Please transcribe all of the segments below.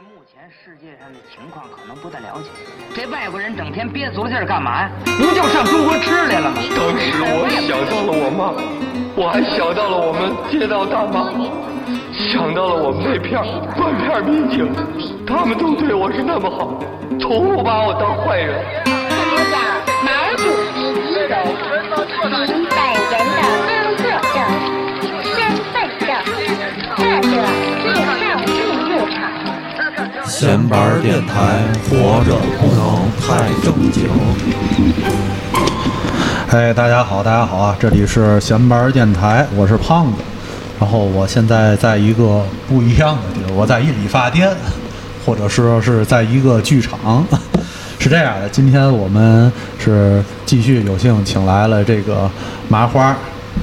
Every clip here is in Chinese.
目前世界上的情况可能不太了解，这外国人整天憋足了劲儿干嘛呀？不就上中国吃来了吗？当时我想到了我妈，我还想到了我们街道大妈，想到了我们那片儿断片民警，他们都对我是那么好，从不把我当坏人。闲板电台，活着不能太正经。哎，大家好，大家好啊！这里是闲板电台，我是胖子。然后我现在在一个不一样的地儿，我在一理发店，或者说是在一个剧场。是这样的，今天我们是继续有幸请来了这个麻花，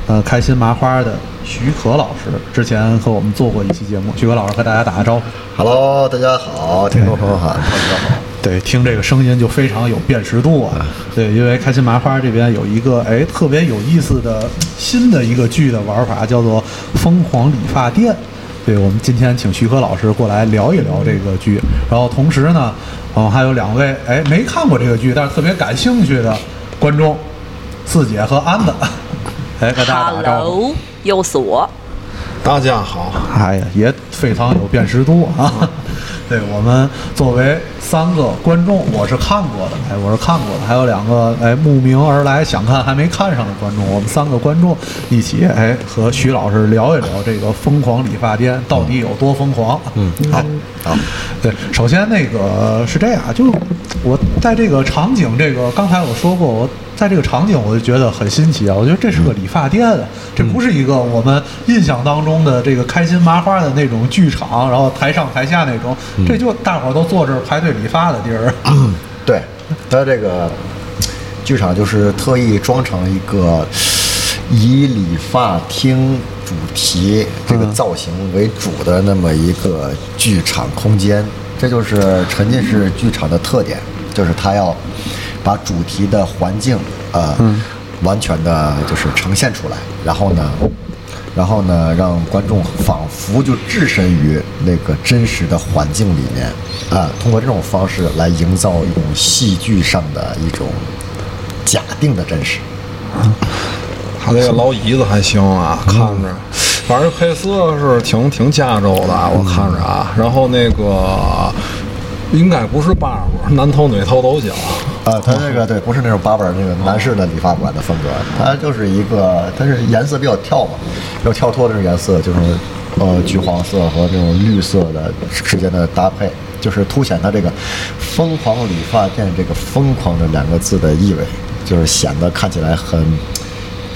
呃，开心麻花的徐可老师，之前和我们做过一期节目。徐可老师和大家打个招呼。Hello，大家好，听众朋友好，大家好。对，听这个声音就非常有辨识度啊。对，因为开心麻花这边有一个哎特别有意思的新的一个剧的玩法，叫做《疯狂理发店》。对，我们今天请徐科老师过来聊一聊这个剧，然后同时呢，嗯，还有两位哎没看过这个剧，但是特别感兴趣的观众，四姐和安子，哎，跟大家打个招呼。Hello，又是我。大家好，哎呀，也非常有辨识度啊！对我们作为三个观众，我是看过的，哎，我是看过的，还有两个哎慕名而来想看还没看上的观众，我们三个观众一起哎和徐老师聊一聊这个疯狂理发店到底有多疯狂。嗯，好，好，对，首先那个是这样，就是我在这个场景，这个刚才我说过，我在这个场景我就觉得很新奇啊，我觉得这是个理发店啊，这不是一个我们印象当中的这个开心麻花的那种剧场，然后台上台下那种，这就大伙儿都坐这儿排队理发的地儿。对，他这个剧场就是特意装成一个以理发厅主题这个造型为主的那么一个剧场空间，这就是沉浸式剧场的特点，就是他要把主题的环境呃、完全的就是呈现出来，然后呢。然后呢，让观众仿佛就置身于那个真实的环境里面，啊，通过这种方式来营造一种戏剧上的一种假定的真实。他那个老椅子还行啊，看着，反正配色是挺挺加州的，我看着啊。然后那个应该不是八卦，男头女头都行。啊，它这个对，不是那种八本那个男士的理发馆的风格，它就是一个，它是颜色比较跳嘛，比较跳脱的这种颜色，就是呃橘黄色和这种绿色的之间的搭配，就是凸显它这个疯狂理发店这个疯狂的两个字的意味，就是显得看起来很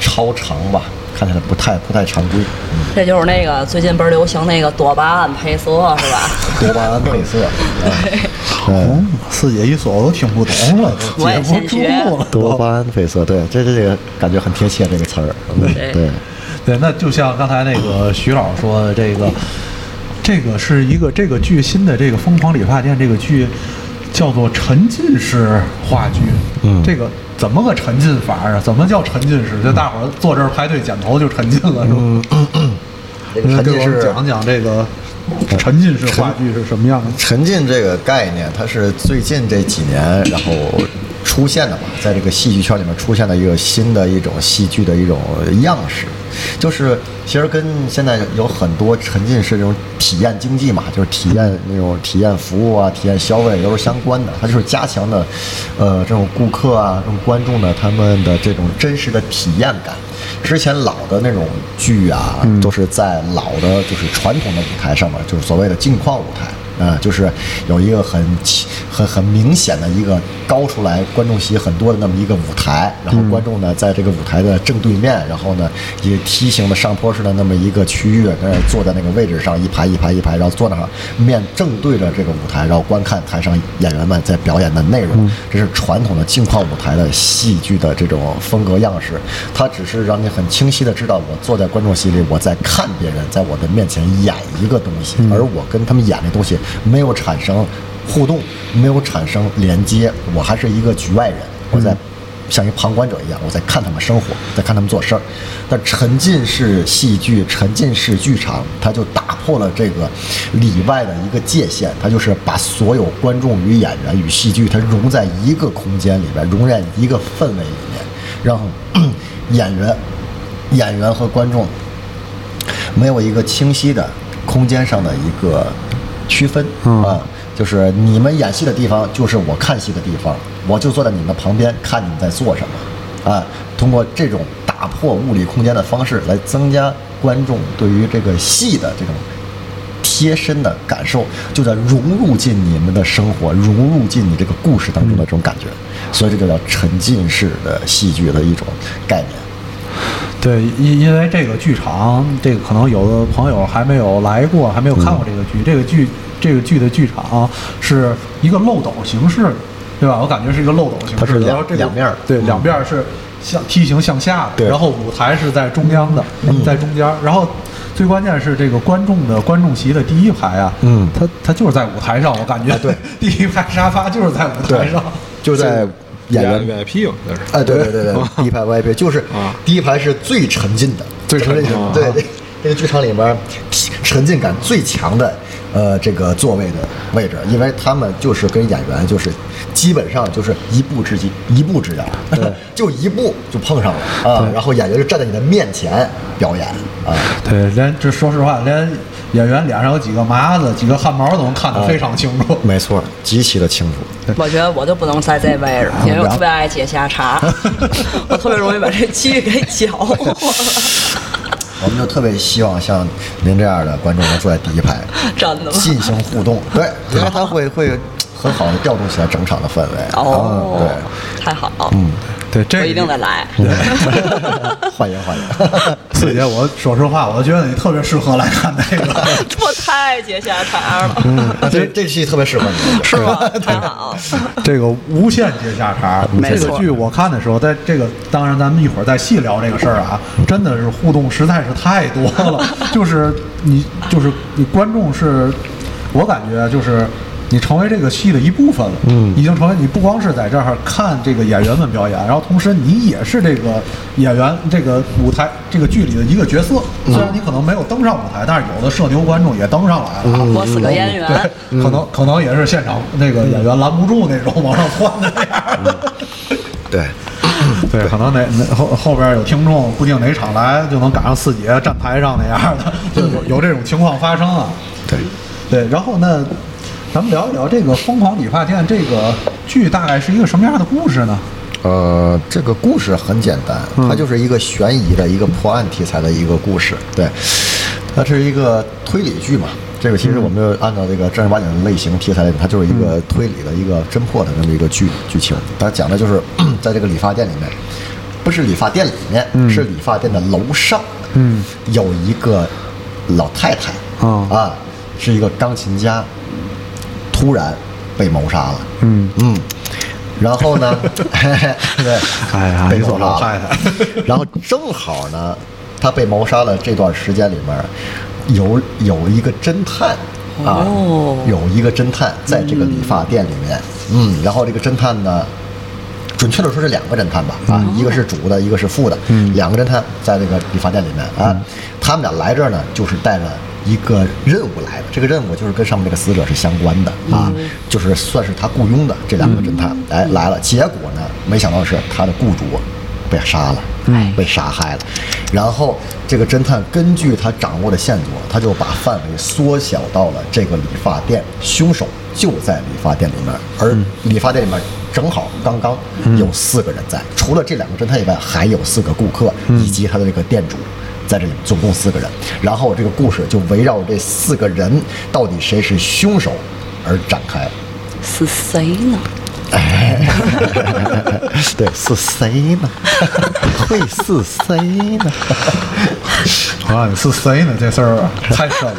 超长吧，看起来不太不太常规，嗯，这就是那个最近不是流行那个多巴胺配色是吧？多巴胺配色，哦，四姐一说我都听不懂了，我也接不住先学了。多巴胺配色，对，这这这个感觉很贴切这个词儿，嗯 对对。对，那就像刚才那个徐老师说的，这个这个是一个这个剧新的这个《疯狂理发店》这个剧叫做沉浸式话剧。嗯，这个怎么个沉浸法啊？怎么叫沉浸式？就大伙儿坐这儿排队剪头就沉浸了，是吧？沉浸式讲讲这个沉浸式话剧是什么样的？沉浸这个概念，它是最近这几年然后出现的嘛，在这个戏剧圈里面出现的一个新的一种戏剧的一种样式，就是其实跟现在有很多沉浸式这种体验经济嘛，就是体验那种体验服务啊、体验消费都是相关的，它就是加强的，呃，这种顾客啊、这种观众的他们的这种真实的体验感。之前老的那种剧啊，都是在老的就是传统的舞台上面，就是所谓的镜框舞台啊、就是有一个很很很明显的一个高出来观众席很多的那么一个舞台，然后观众呢在这个舞台的正对面，然后呢以梯形的上坡式的那么一个区域，呃，坐在那个位置上一排一排一排，然后坐那儿面正对着这个舞台，然后观看台上演员们在表演的内容。这是传统的镜框舞台的戏剧的这种风格样式，它只是让你很清晰的知道，我坐在观众席里，我在看别人在我的面前演一个东西，而我跟他们演的东西没有产生互动，没有产生连接，我还是一个局外人，我在。像一旁观者一样，我在看他们生活，在看他们做事儿。但沉浸式戏剧、沉浸式剧场，它就打破了这个里外的一个界限，它就是把所有观众与演员与戏剧它融在一个空间里边，融在一个氛围里面，让 演员、演员和观众没有一个清晰的空间上的一个区分嗯啊，就是你们演戏的地方就是我看戏的地方，我就坐在你们的旁边看你们在做什么啊。通过这种打破物理空间的方式来增加观众对于这个戏的这种贴身的感受，就在融入进你们的生活，融入进你这个故事当中的这种感觉，所以这就叫沉浸式的戏剧的一种概念。对，因因为这个剧场，这个可能有的朋友还没有来过，还没有看过这个剧。这个剧，这个剧的剧场是一个漏斗形式的，对吧？我感觉是一个漏斗形式的，它是两然后这个两面儿。对，两边儿是向梯形向下的，然后舞台是在中央的，嗯。在中间，然后。最关键是这个观众的观众席的第一排啊，嗯。他他就是在舞台上，我感觉，对，第一排沙发就是在舞台上，就在演员。VIP 嘛，那是。哎，对对对对，第一排 VIP 就是啊。第一排是最沉浸的，最沉浸这啊对这这个剧场里面沉浸感最强的呃这个座位的位置，因为他们就是跟演员就是基本上就是一步之遥，一步之遥，就一步就碰上了啊，然后演员就站在你的面前表演啊，对，连这说实话，连演员脸上有几个麻子、几个汗毛都能看得非常清楚。没错，极其的清楚。我觉得我就不能在这位置，因为我特别爱解下茬，我特别容易把这鸡给搅和。我们就特别希望像您这样的观众能坐在第一排，真的进行互动，对，因为他会会很好的调动起来整场的氛围。哦嗯，对。太好了，嗯，对，这我一定得来。欢迎欢迎。四姐，我说实话，我觉得你特别适合来看 这个。我太接下茬了，嗯这这戏特别适合你，是吧？太好了，这个无限接下茬，这个剧我看的时候，在这个当然咱们一会儿再细聊这个事儿啊，真的是互动实在是太多了，就是你就是你观众是，我感觉就是。你成为这个戏的一部分了，嗯，已经成为你不光是在这儿看这个演员们表演，然后同时你也是这个演员这个舞台这个剧里的一个角色。虽然你可能没有登上舞台，但是有的社牛观众也登上来了啊。我是个演员，对，可能可能也是现场那个演员拦不住那种往上窜的那样 的。对，对，可能哪哪后后边有听众不定哪场来，就能赶上四姐站台上那样的，就有有这种情况发生啊。对，对，然后呢，咱们聊一聊这个《疯狂理发店》这个剧大概是一个什么样的故事呢？呃，这个故事很简单，它就是一个悬疑的一个破案题材的一个故事。对，它是一个推理剧嘛。这个其实我们就按照这个正儿八经的类型题材，它就是一个推理的一个侦破的这么一个剧剧情。它讲的就是 在这个理发店里面，不是理发店里面，是理发店的楼上，嗯，有一个老太太，啊啊，是一个钢琴家，突然被谋杀了。嗯。嗯，然后呢，对，哎呀被谋杀了。然后正好呢，他被谋杀了这段时间里面，有有一个侦探啊，哦。有一个侦探在这个理发店里面，嗯，然后这个侦探呢。准确的说是两个侦探吧，啊，一个是主的，一个是副的，两个侦探在这个理发店里面啊，他们俩来这儿呢，就是带着一个任务来的，这个任务就是跟上面这个死者是相关的啊，就是算是他雇佣的这两个侦探，哎来了，结果呢，没想到是他的雇主被杀了，被杀害了。然后这个侦探根据他掌握的线索，他就把范围缩小到了这个理发店，凶手就在理发店里面，而理发店里面正好刚刚有四个人在，除了这两个侦探以外，还有四个顾客以及他的这个店主。在这里总共四个人，然后这个故事就围绕这四个人到底谁是凶手而展开。是谁呢？对，是谁呢？会是谁呢？啊，你是谁呢？这事儿太深了。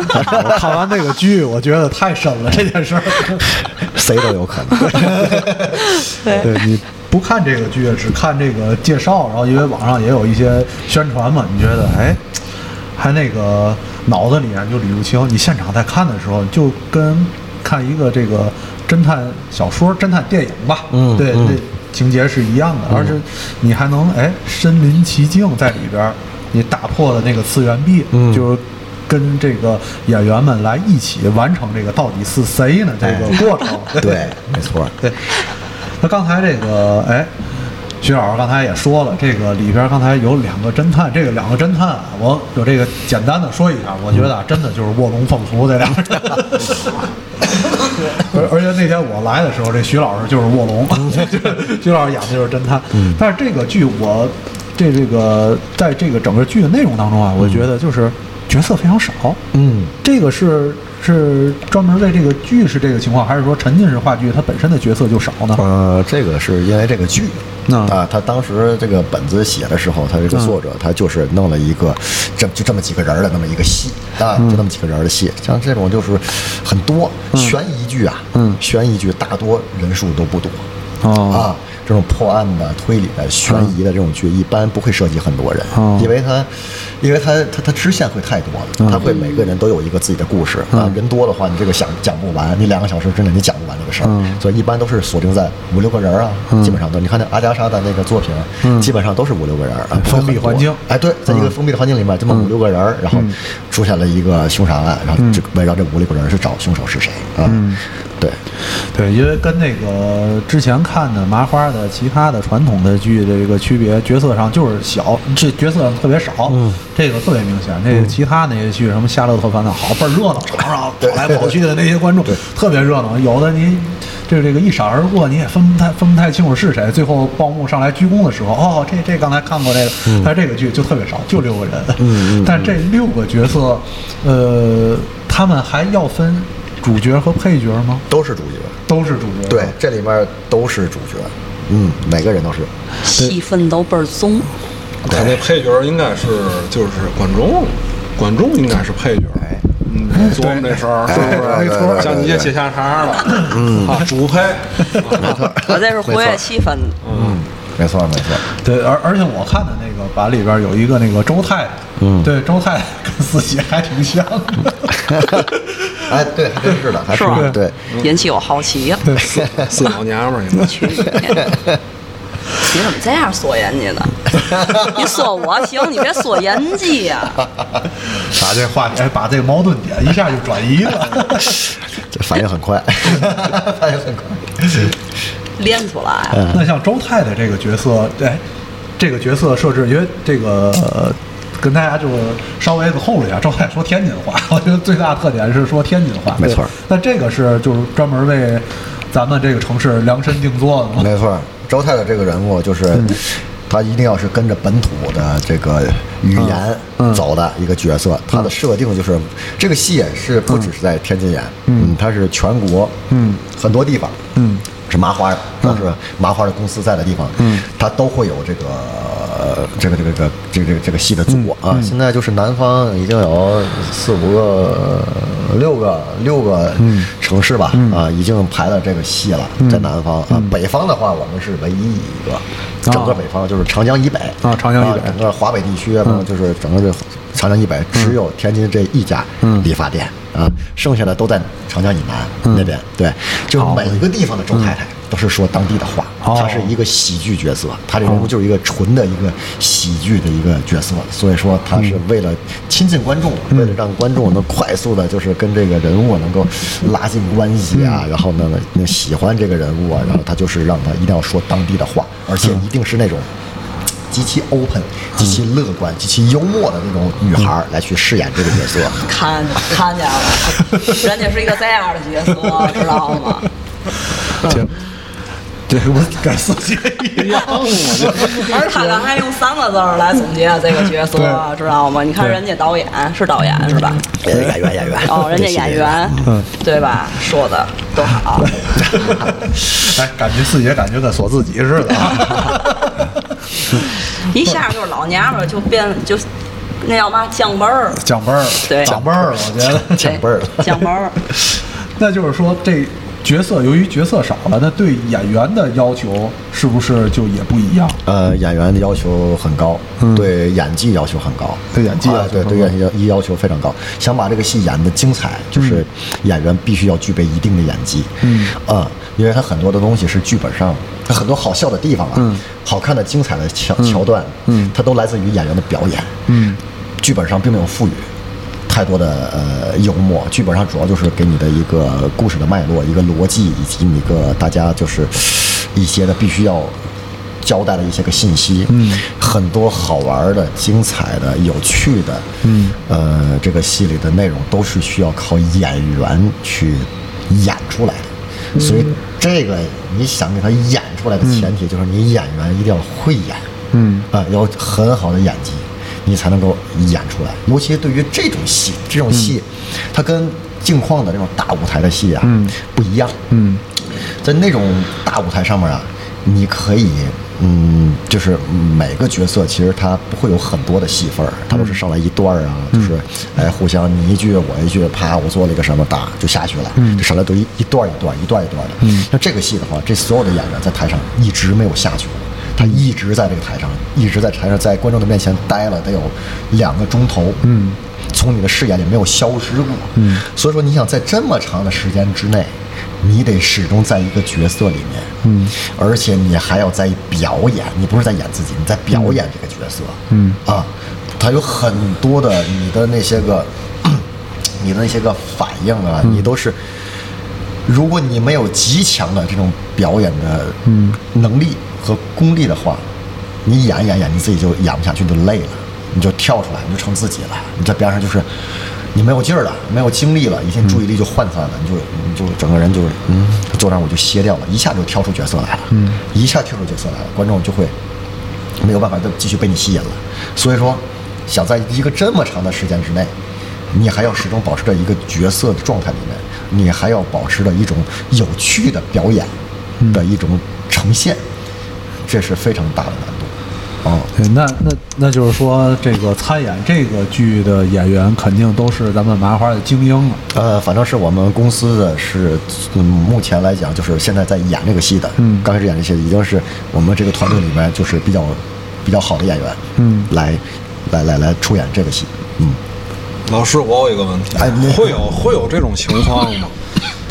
我看完这个剧，我觉得太深了这件事儿。谁都有可能。对你不看这个剧，只看这个介绍，然后因为网上也有一些宣传嘛，你觉得哎，还那个脑子里面就捋不清。你现场在看的时候，就跟看一个这个侦探小说、侦探电影吧，对，嗯对对情节是一样的，而且你还能哎身临其境在里边儿，你打破了那个次元壁，嗯就是。跟这个演员们来一起完成这个到底是谁呢这个过程。对，没错。对，那刚才这个，哎，徐老师刚才也说了，这个里边刚才有两个侦探，这个两个侦探啊，我有这个简单的说一下，我觉得啊，真的就是卧龙凤雏这两个人。而而且那天我来的时候，这徐老师就是卧龙，徐老师演的就是侦探。但是这个剧我这这个在这个整个剧的内容当中啊，我觉得就是角色非常少。嗯，这个是是专门为这个剧是这个情况，还是说沉浸式话剧它本身的角色就少呢？呃，这个是因为这个剧那啊，他当时这个本子写的时候，他这个作者他就是弄了一个这就这么几个人的那么一个戏啊，就那么几个人的戏，像这种就是很多悬疑剧啊，嗯。悬疑剧大多人数都不多。哦。啊，这种破案的、推理的、悬疑的这种剧，一般不会涉及很多人，哦。因为它，因为他他他支线会太多了，他会每个人都有一个自己的故事啊。人多的话，你这个想讲不完，你两个小时之内你讲不完这个事所以一般都是锁定在五六个人啊，基本上都。你看那阿加莎的那个作品，基本上都是五六个人啊，封闭环境哎，对，在一个封闭的环境里面，这么五六个人儿，然后出现了一个凶杀案，然后就围绕这五六个人是找凶手是谁啊？对，对，因为跟那个之前看的麻花的其他的传统的剧的这个区别，角色上就是小，这角色上特别少，这个特别明显。那个其他那些剧，什么《夏洛特烦恼》，好倍儿热闹，场上跑来跑去的那些观众特别热闹，有的您。就是这个一闪而过，你也分不太分不太清楚是谁。最后报幕上来鞠躬的时候，哦，这这刚才看过这个，但是这个剧就特别少，就六个人，嗯但这六个角色，呃，他们还要分主角和配角吗？都是主角。都是主角。对，这里面都是主角，嗯，每个人都是。戏份都倍儿松。他那配角应该是就是观众，观众应该是配角。哎嗯，琢磨这事儿是不是？没错像你这接下茬了，嗯啊，主配，我这是活跃气氛。嗯，没错没错。对，而而且我看的那个版里边有一个那个周太太，嗯对，周太太跟四喜还挺像的。哎，对，还真是的，还是吧对，引起我好奇呀！四老娘们儿，你们去。你怎么这样说人家呢？你说我行，你别说人家呀。把这话题，哎，把这个矛盾点一下就转移了。这反应很快，反应很快。练出来。了。那像周太太这个角色，哎，这个角色设置，因为这个。呃跟大家就稍微透露一下，周太太说天津话，我觉得最大特点是说天津话。没错。那这个是就是专门为咱们这个城市量身定做的吗？没错，周太太这个人物就是，他一定要是跟着本土的这个语言走的一个角色。他的设定就是，这个戏也是不只是在天津演，嗯，他是全国，嗯，很多地方，嗯，是麻花，都是麻花的公司在的地方，嗯，它都会有这个。呃，这个这个这个这个这个这个戏的组啊，现在就是南方已经有四五个、六个、六个城市吧，啊，已经排了这个戏了，在南方啊。北方的话，我们是唯一一个，整个北方就是长江以北。啊长江以北。整个华北地区，啊，就是整个这长江以北只有天津这一家理发店啊，剩下的都在长江以南那边。对，就每一个地方的周太太都是说当地的话，他是一个喜剧角色，他这人物就是一个纯的一个喜剧的一个角色，所以说他是为了亲近观众，为了让观众能快速的，就是跟这个人物能够拉近关系啊，然后呢，那喜欢这个人物啊，然后他就是让他一定要说当地的话，而且一定是那种。极其 open、极其乐观、极其幽默的那种女孩来去饰演这个角色，看。看见了，人家是一个这样的角色，知道吗？行，对我跟四姐一样，而他刚才用三个字儿来总结这个角色，知道吗？你看人家导演是导演是吧？演员演员哦，人家演员，对吧？说的多好。哎，感觉四姐感觉跟说自己似的啊。一下就是老娘们儿就变就那叫嘛降辈儿，降辈儿，对降辈儿了，我觉得。降辈儿了降辈儿。那就是说，这角色由于角色少了，那对演员的要求是不是就也不一样？呃，演员的要求很高，对演技要求很高，对演技啊对对演技要求非常高。想把这个戏演的精彩，就是演员必须要具备一定的演技。嗯啊，因为他很多的东西是剧本上，他很多好笑的地方啊，嗯好看的、精彩的桥桥段，嗯它都来自于演员的表演。嗯剧本上并没有赋予。太多的呃幽默，剧本上主要就是给你的一个故事的脉络、一个逻辑，以及你一个大家就是一些的必须要交代的一些个信息。嗯，很多好玩的、精彩的、有趣的，嗯，呃，这个戏里的内容都是需要靠演员去演出来的。所以这个你想给他演出来的前提就是你演员一定要会演。嗯啊，要很好的演技，你才能够演出来。尤其对于这种戏，这种戏，它跟镜框的这种大舞台的戏啊，嗯不一样。嗯在那种大舞台上面啊，你可以，嗯，就是每个角色其实他不会有很多的戏份儿，他都是上来一段儿啊，就是哎互相你一句我一句，啪，我做了一个什么打就下去了，就上来都一一段一段一段一段儿的。像这个戏的话，这所有的演员在台上一直没有下去过。他一直在这个台上，一直在台上，在观众的面前待了得有两个钟头，嗯，从你的视野里没有消失过，嗯，所以说你想在这么长的时间之内，你得始终在一个角色里面，嗯，而且你还要在表演，你不是在演自己，你在表演这个角色，嗯。啊，他有很多的你的那些个，你的那些个反应啊，你都是。如果你没有极强的这种表演的能力和功利的话，你演演演，你自己就演不下去，你就累了，你就跳出来，你就成自己了。你在边上就是你没有劲儿了，没有精力了，一天注意力就涣散了，你就你就整个人就是嗯，坐那儿我就歇掉了，一下就跳出角色来了，嗯一下跳出角色来了，观众就会没有办法再继续被你吸引了。所以说，想在一个这么长的时间之内，你还要始终保持着一个角色的状态里面，你还要保持着一种有趣的表演的一种呈现，这是非常大的难度。哦，对，那那那就是说，这个参演这个剧的演员肯定都是咱们麻花的精英了。呃，反正是我们公司的是，嗯，目前来讲就是现在在演这个戏的，嗯刚开始演这些已经是我们这个团队里面就是比较比较好的演员，嗯来来来来出演这个戏，嗯。老师，我有一个问题，哎你会有会有这种情况吗？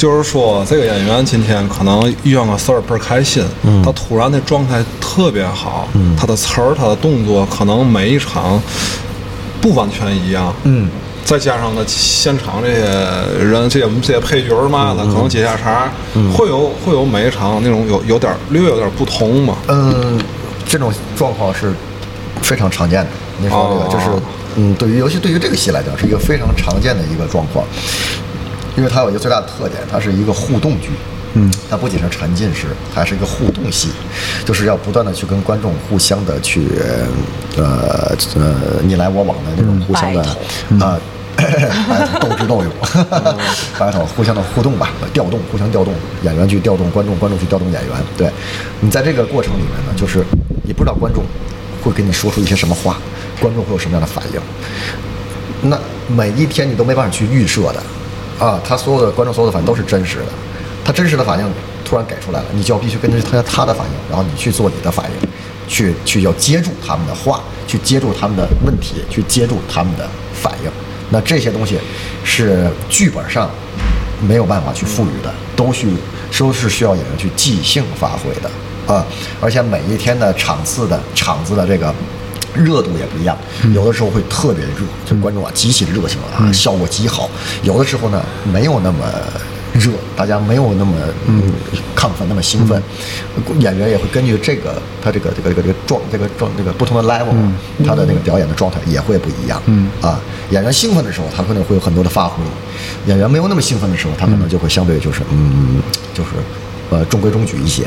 就是说，这个演员今天可能遇上个事儿倍儿开心，嗯。他突然的状态特别好，他的词儿、他的动作可能每一场不完全一样，嗯，再加上呢现场这些人、这些这些配角儿嘛，的可能接下茬，会有会有每一场那种有有点儿略有点儿不同嘛？嗯，这种状况是非常常见的。您说这个、哦。就是，嗯，对于尤其对于这个戏来讲，是一个非常常见的一个状况，因为它有一个最大的特点，它是一个互动剧。嗯，它不仅是沉浸式，它还是一个互动戏，就是要不断的去跟观众互相的去，呃呃，你来我往的那种互相的啊。斗智斗勇，battle 互相的互动吧，调动，互相调动，演员去调动观众，观众去调动演员。对你在这个过程里面呢，就是你不知道观众会跟你说出一些什么话，观众会有什么样的反应。那每一天你都没办法去预设的，啊，他所有的观众所有的反应都是真实的，他真实的反应突然给出来了，你就要必须根据他他的反应，然后你去做你的反应，去去要接住他们的话，去接住他们的问题，去接住他们的反应。那这些东西是剧本上没有办法去赋予的，都需都是需要演员去即兴发挥的啊！而且每一天的场次的场子的这个热度也不一样，有的时候会特别热，就观众啊极其热情啊，效果极好；有的时候呢没有那么热，大家没有那么嗯亢奋，那么兴奋。演员也会根据这个他这个这个这个这个状这个状这个不同的 level，、他的那个表演的状态也会不一样。嗯啊，演员兴奋的时候，他可能会有很多的发挥；演员没有那么兴奋的时候，他可能就会相对就是嗯就是呃中规中矩一些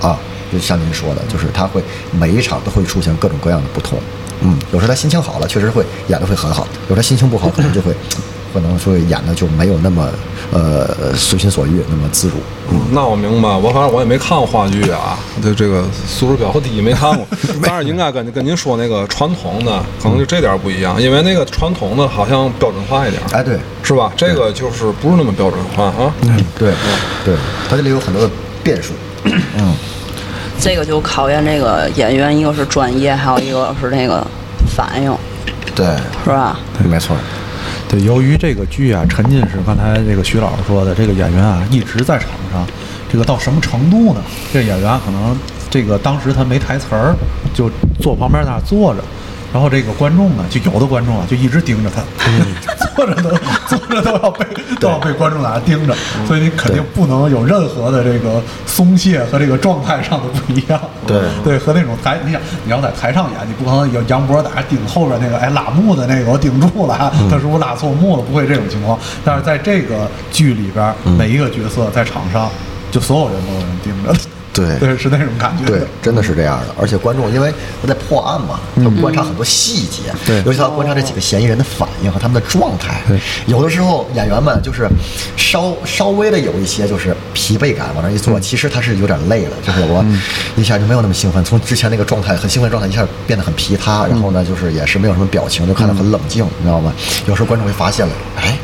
啊。就像您说的，就是他会每一场都会出现各种各样的不同。嗯，有时候他心情好了，确实会演的会很好；有时候他心情不好，可能就会 可能说演的就没有那么呃随心所欲，那么自如。嗯，那我明白，我反正我也没看过话剧啊，对这个素质比较低，没看过。但是应该跟跟您说那个传统的，可能就这点不一样，因为那个传统的好像标准化一点儿，哎，对，是吧？这个就是不是那么标准化啊。嗯对，对，它这里有很多的变数。嗯，这个就考验这个演员，一个是专业，还有一个是那个反应，对，是吧？没错。对，由于这个剧啊，沉浸式，刚才这个徐老师说的，这个演员啊一直在场上，这个到什么程度呢？这个演员可能这个当时他没台词儿，就坐旁边那儿坐着，然后这个观众呢，就有的观众啊，就一直盯着他，坐着都坐着都要被都要被观众在那盯着，所以你肯定不能有任何的这个松懈和这个状态上的不一样。对对，和那种台，你想你要在台上演，你不可能有杨博在那顶后边那个，哎，拉幕的那个我顶住了，他是不是拉错幕了？不会这种情况。但是在这个剧里边，每一个角色在场上，就所有人都有人盯着。对对，是那种感觉。对，真的是这样的。而且观众因为他在破案嘛，他观察很多细节，对尤其他观察这几个嫌疑人的反应和他们的状态。对有的时候演员们就是稍稍微的有一些就是疲惫感，往那一坐，其实他是有点累了，就是我一下就没有那么兴奋，从之前那个状态很兴奋的状态一下变得很疲沓，然后呢，就是也是没有什么表情，就看得很冷静，你知道吗？有时候观众会发现了，哎，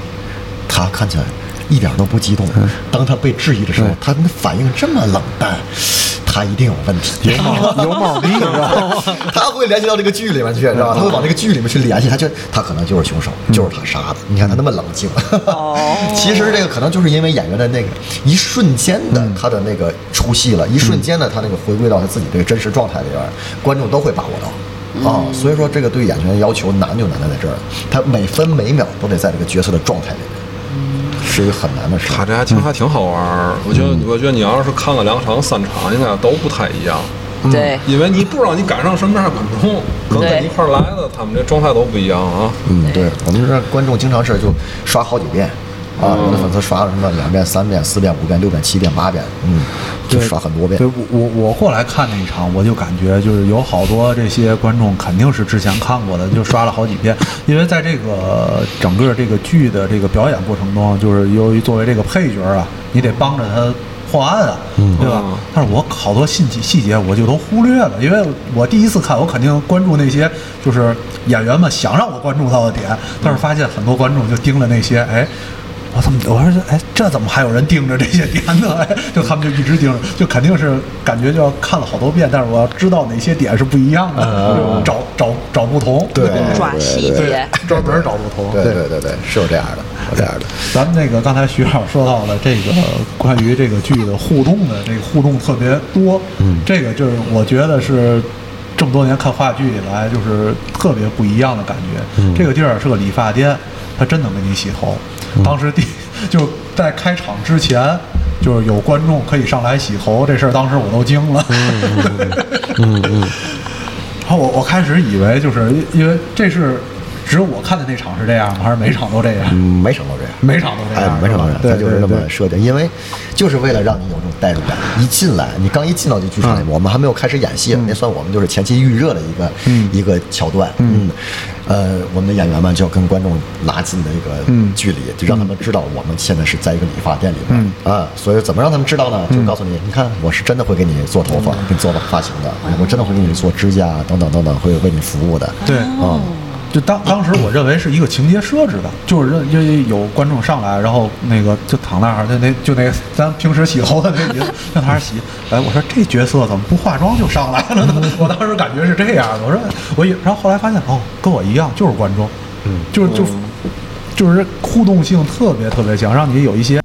他看起来。一点都不激动。当他被质疑的时候，他的反应这么冷淡，他一定有问题。有猫有猫腻，你知道吗？他会联系到这个剧里面去，知道吧？他会往这个剧里面去联系，他就他可能就是凶手，就是他杀的。你看他那么冷静，其实这个可能就是因为演员的那个一瞬间的他的那个出戏了，一瞬间的他那个回归到他自己这个真实状态里边，观众都会把握到。啊，所以说这个对演员的要求难就难在在这儿，他每分每秒都得在这个角色的状态里面，是一个很难的事。他这还挺还挺好玩儿。我觉得，我觉得你要是看了两场、三场，应该都不太一样。对，因为你不知道你赶上什么样的观众，可能跟你一块儿来的，他们这状态都不一样啊。嗯，对，我们这观众经常是就刷好几遍。啊，有的粉丝刷了什么两遍、三遍、四遍、五遍、六遍、七遍、八遍，嗯，就刷很多遍。对，我我我过来看那一场，我就感觉就是有好多这些观众肯定是之前看过的，就刷了好几遍。因为在这个整个这个剧的这个表演过程中，就是由于作为这个配角啊，你得帮着他破案啊，对吧？但是我好多细节细节我就都忽略了，因为我第一次看，我肯定关注那些就是演员们想让我关注到的点，但是发现很多观众就盯了那些，哎。我怎么？我说，哎，这怎么还有人盯着这些点呢？哎，就他们就一直盯着，就肯定是感觉就要看了好多遍，但是我要知道哪些点是不一样的，找找找不同，对，抓细节，专门找不同，对对对对，是有这样的，有这样的。咱们那个刚才徐老师说到了这个关于这个剧的互动的这个互动特别多，嗯，这个就是我觉得是这么多年看话剧以来就是特别不一样的感觉。这个地儿是个理发店，他真能给你洗头。当时第 就在开场之前，就是有观众可以上来洗头，这事儿当时我都惊了。嗯嗯。然后我我开始以为就是因为这是只有我看的那场是这样吗？还是每场都这样？嗯，每场都这样，每场都这样，哎，每场都这样，对他就是那对么设定，因为就是为了让你有这种代入感。一进来，你刚一进到这剧场里面，我们还没有开始演戏，那算我们就是前期预热的一个一个桥段。嗯，呃，我们的演员们就要跟观众拉近的一个距离，就让他们知道我们现在是在一个理发店里面啊。所以怎么让他们知道呢？就告诉你，你看，我是真的会给你做头发，给你做发型的，我真的会给你做指甲等等等等，会为你服务的。对啊。就当当时我认为是一个情节设置的，就是认因为有观众上来，然后那个就躺那儿，那那就那个咱平时洗头的那人让他洗，哎，我说这角色怎么不化妆就上来了呢？我当时感觉是这样的，我说我以，然后后来发现哦，跟我一样，就是观众，嗯，就是就就是互动性特别特别强，让你有一些。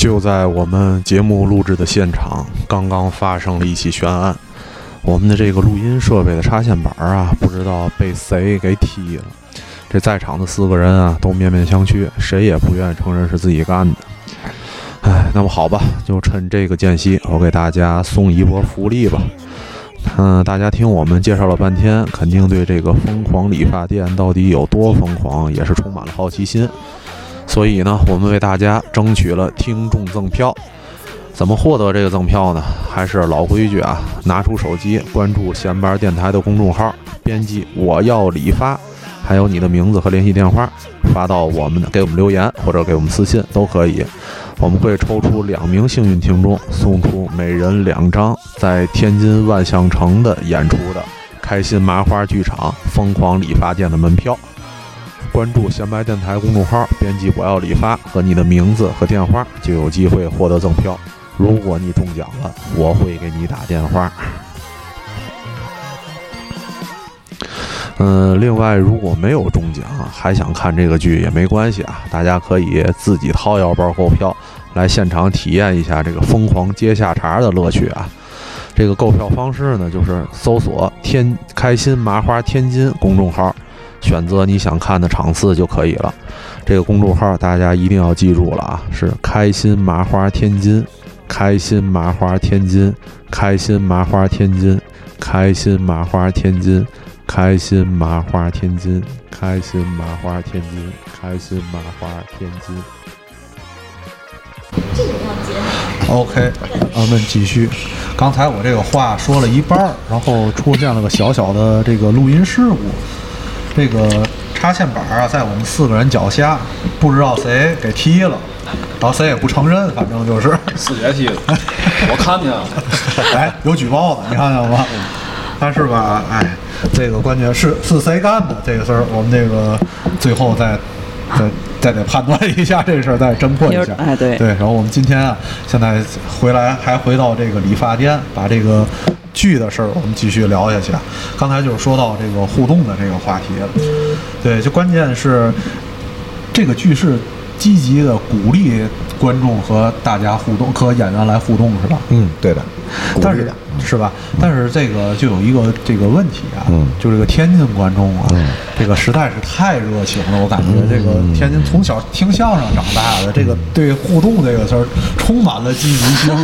就在我们节目录制的现场，刚刚发生了一起悬案。我们的这个录音设备的插线板啊，不知道被谁给踢了。这在场的四个人啊，都面面相觑，谁也不愿意承认是自己干的。哎，那么好吧，就趁这个间隙，我给大家送一波福利吧。嗯，大家听我们介绍了半天，肯定对这个疯狂理发店到底有多疯狂，也是充满了好奇心。所以呢，我们为大家争取了听众赠票。怎么获得这个赠票呢？还是老规矩啊，拿出手机，关注闲班电台的公众号，编辑“我要理发”，还有你的名字和联系电话，发到我们给我们留言或者给我们私信都可以。我们会抽出两名幸运听众，送出每人两张在天津万象城的演出的开心麻花剧场疯狂理发店的门票。关注闲白电台公众号，编辑“我要理发”和你的名字和电话，就有机会获得赠票。如果你中奖了，我会给你打电话。嗯，另外如果没有中奖，还想看这个剧也没关系啊，大家可以自己掏腰包购票，来现场体验一下这个疯狂接下茬的乐趣啊。这个购票方式呢，就是搜索“天开心麻花天津”公众号，选择你想看的场次就可以了。这个公众号大家一定要记住了啊，是“开心麻花天津”，开心麻花天津，开心麻花天津，开心麻花天津，开心麻花天津，开心麻花天津，开心麻花天津。OK，我们继续。刚才我这个话说了一半儿，然后出现了个小小的这个录音事故。这个插线板啊，在我们四个人脚下，不知道谁给踢了，然后谁也不承认，反正就是。四姐踢的，我看见了。哎，有举报的，你看见了吗？但是吧，哎，这个关键是是谁干的这个事儿，我们这个最后再再再得判断一下这事儿，再侦破一下。哎对对，然后我们今天啊，现在回来还回到这个理发店，把这个剧的事儿我们继续聊下去。刚才就是说到这个互动的这个话题了，对，就关键是这个剧是积极的鼓励观众和大家互动，和演员来互动，是吧？嗯，对的，但是。是吧？但是这个就有一个这个问题啊，嗯就这个天津观众啊，这个实在是太热情了，我感觉这个天津从小听相声长大的，这个对互动这个事儿充满了积极性，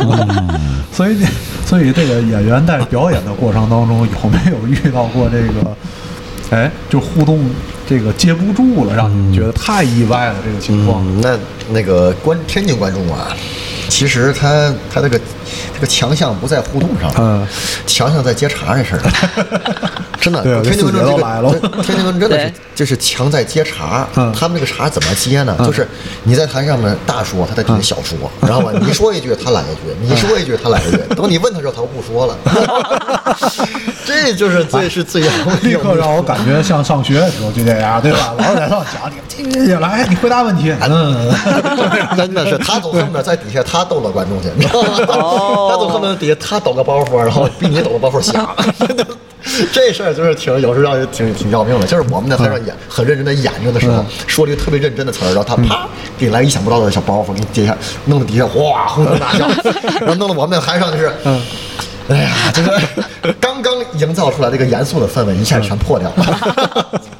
所以所以这个演员在表演的过程当中有没有遇到过这个？哎，就互动这个接不住了，让你觉得太意外了这个情况。那那个观天津观众啊，其实他他这个这个强项不在互动上，嗯，强项在接茬这事儿。真的，天津观众来了个，天津观众真的是就是强在接茬。嗯他们这个茬怎么接呢？就是你在台上面大说，他在底下小说，然后吧，你说一句他来一句，你说一句他来一句，等你问他时候，他又不说了。这就是最是最要立刻让我感觉像上学的时候就这样，对吧？老师在上讲，你进去来，你回答问题。嗯，真的是，他总恨不得在底下他逗乐观众去，你知道吗？他总恨不得底下他抖个包袱，然后比你抖个包袱响。这事儿就是挺有时候让人挺挺要命的，就是我们在台上演很认真的演着的时候，说了一个特别认真的词儿，然后他啪给你来意想不到的小包袱，给你底下弄得底下哗哄堂大笑，然后弄得我们在台上就是。哎呀，这个刚刚营造出来这个严肃的氛围，一下全破掉了。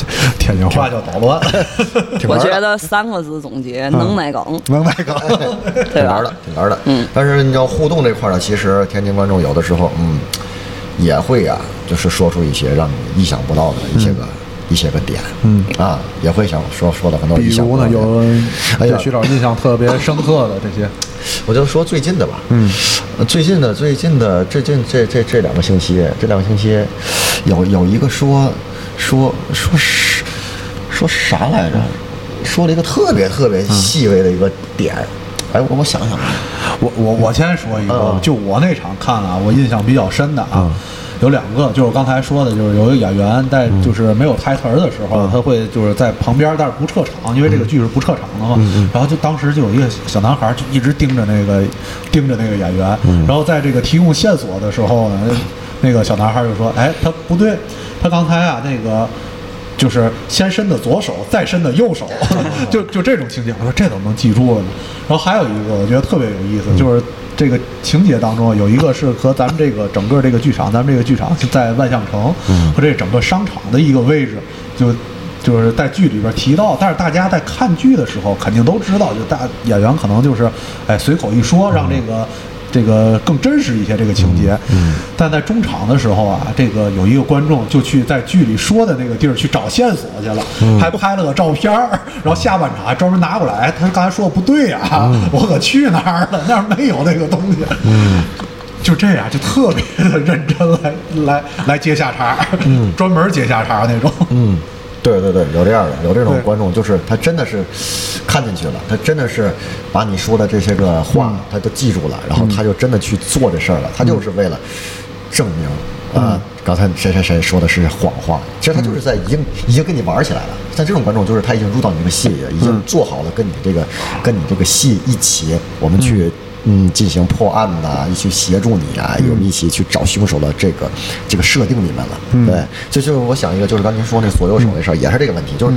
天津话。叫捣乱，我觉得三个字总结能耐梗，能耐梗。挺玩的，挺玩的。嗯。但是你要互动这块呢，其实天津观众有的时候，嗯，也会啊、就是说出一些让你意想不到的一些个、一些个点，嗯。啊，也会想说说的很多比意想不如呢，到的。有哎呀。对徐老师印象特别深刻的这些，我就说最近的吧，嗯。呃，最近的最近的最近这这这两个星期，这两个星期，有有一个说说说是说啥来着？说了一个特别特别细微的一个点，哎，我我想想啊，我我我先说一个嗯，就我那场看啊，我印象比较深的啊嗯，有两个，就是我刚才说的，就是有一个演员在就是没有台词儿的时候，嗯。他会就是在旁边，但是不撤场，因为这个剧是不撤场的嘛。嗯然后就当时就有一个小男孩就一直盯着那个盯着那个演员，嗯。然后在这个提供线索的时候呢，那个小男孩就说：“哎，他不对，他刚才啊那个。”就是先伸的左手，再伸的右手，就就这种情景，我说这怎么能记住了呢？然后还有一个我觉得特别有意思，就是这个情节当中有一个是和咱们这个整个这个剧场，咱们这个剧场是在万象城和这整个商场的一个位置，就就是在剧里边提到，但是大家在看剧的时候肯定都知道，就大演员可能就是哎随口一说，让这个。这个更真实一些这个情节，嗯，但在中场的时候啊，这个有一个观众就去在剧里说的那个地儿去找线索去了，还拍了个照片儿，然后下半场还专门拿过来，他刚才说的不对呀、我可去哪儿了？那儿没有那个东西，嗯，就这样就特别的认真来来来接下茬，嗯，专门接下茬那种，嗯，对对对，有这样的，有这种观众，就是他真的是看进去了，他真的是把你说的这些个话，他都记住了，然后他就真的去做这事儿了，他就是为了证明啊、刚才谁谁谁说的是谎话，其实他就是在已经已经跟你玩起来了。像这种观众，就是他已经入到你这个戏里了，已经做好了跟你这个跟你这个戏一起，我们去嗯进行破案呐、一起协助你啊，有一起去找凶手的这个这个设定里面了。对，就就是我想一个，就是刚您说那左右手那事儿，也是这个问题，就是。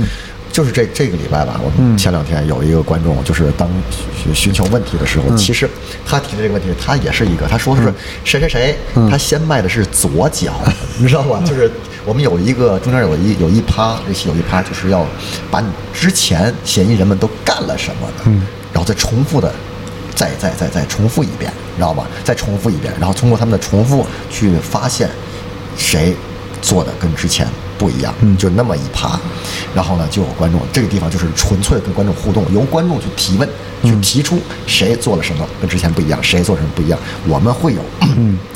就是这这个礼拜吧，我们前两天有一个观众，就是当寻寻求问题的时候，其实他提的这个问题，他也是一个，他说是谁谁谁，他先迈的是左脚，你知道吧？就是我们有一个中间有一有一趴，这期有一趴就是要把你之前嫌疑人们都干了什么的，然后再重复的。再再再再重复一遍，你知道吧？再重复一遍，然后通过他们的重复去发现谁做的跟之前不一样，就那么一趴。然后呢，就有观众，这个地方就是纯粹跟观众互动，由观众去提问，去提出谁做了什么跟之前不一样，谁做什么不一样，我们会有，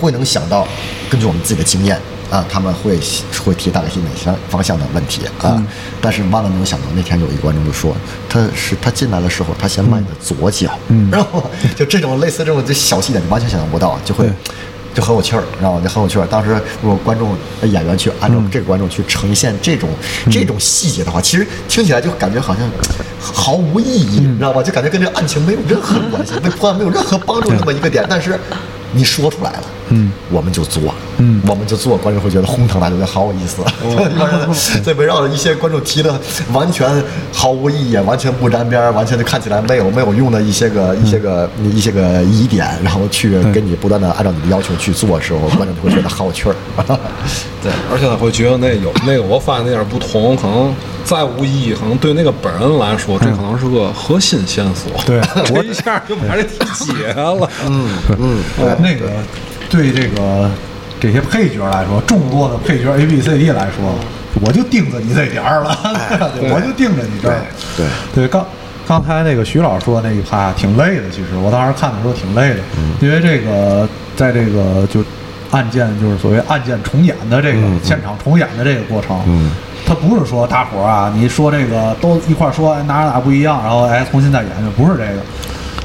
会能想到，根据我们自己的经验啊，他们会会提大概性哪些方向的问题啊。但是万万没有想到，那天有一个观众就说，他是他进来的时候，他先迈的左脚，然后 就这种类似这种这小细节，你完全想象不到，就会。就很有趣儿，然后就很有趣儿。当时如果观众、呃演员去按照这个观众去呈现这种、这种细节的话，其实听起来就感觉好像毫无意义，你知道吧？就感觉跟这个案情没有任何关系，对破案没有任何帮助这么一个点。但是你说出来了，嗯，我们就做，嗯，我们就做，观众会觉得哄堂大笑，觉得好有意思。在围绕着一些观众提的完全毫无意义、完全不沾边、完全就看起来没有没有用的一些个一些个一些个疑点，然后去给你不断的按照你的要求去做的时候，观众就会觉得好有趣儿。对，而且他会觉得那有那个我发现那点儿不同，可能再无意义，可能对那个本人来说，这可能是个核心线索。对我一下就把这题解了。嗯嗯，呃，那个对这个这些配角来说，众多的配角 A B C D 来说，我就盯着你这点儿了，对我就盯着你这儿。对对，刚刚才那个徐老师说那一趴挺累的，其实我当时看的时候挺累的，因为这个在这个就案件就是所谓案件重演的这个、现场重演的这个过程，嗯他不是说大伙儿啊，你说这个都一块儿说哎哪哪哪不一样，然后哎重新再演，不是这个。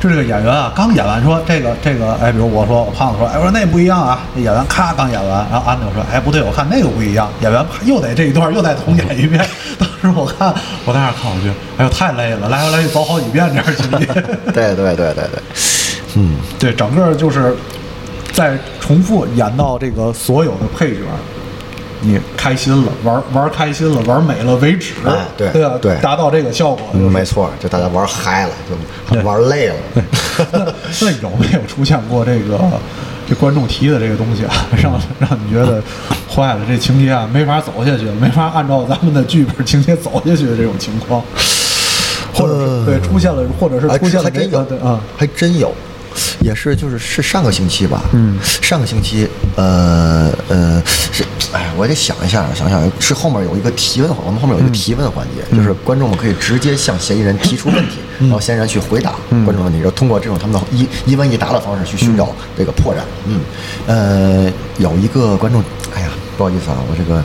就这个演员啊，刚演完说这个这个，哎，比如我说我胖子说，哎，我说那不一样啊，那演员咔刚演完，然后安德说，哎，不对，我看那个不一样，演员又得这一段又得重演一遍。当时我看我在那儿看，我觉得，哎呦太累了，来回来去走好几遍这样情节。对对对对对，嗯，对，整个就是在重复演到这个所有的配角，你开心了，玩玩开心了，玩美了为止，哎对对啊对达到这个效果。嗯没错，就大家玩嗨了，就玩累了。那 那有没有出现过这个这观众提的这个东西啊，让让你觉得坏了，这情节啊没法走下去了，没法按照咱们的剧本情节走下去的这种情况，或者是对出现了，或者是哎出现了这还真有啊，还真有，也是就是是上个星期吧，嗯，上个星期，呃呃是，哎，我得想一下，想想是后面有一个提问，我们后面有一个提问环节，就是观众们可以直接向嫌疑人提出问题，然后嫌疑人去回答观众问题，然后通过这种他们的一一问一答的方式去寻找这个破绽。嗯，呃，有一个观众，哎呀，不好意思啊，我这个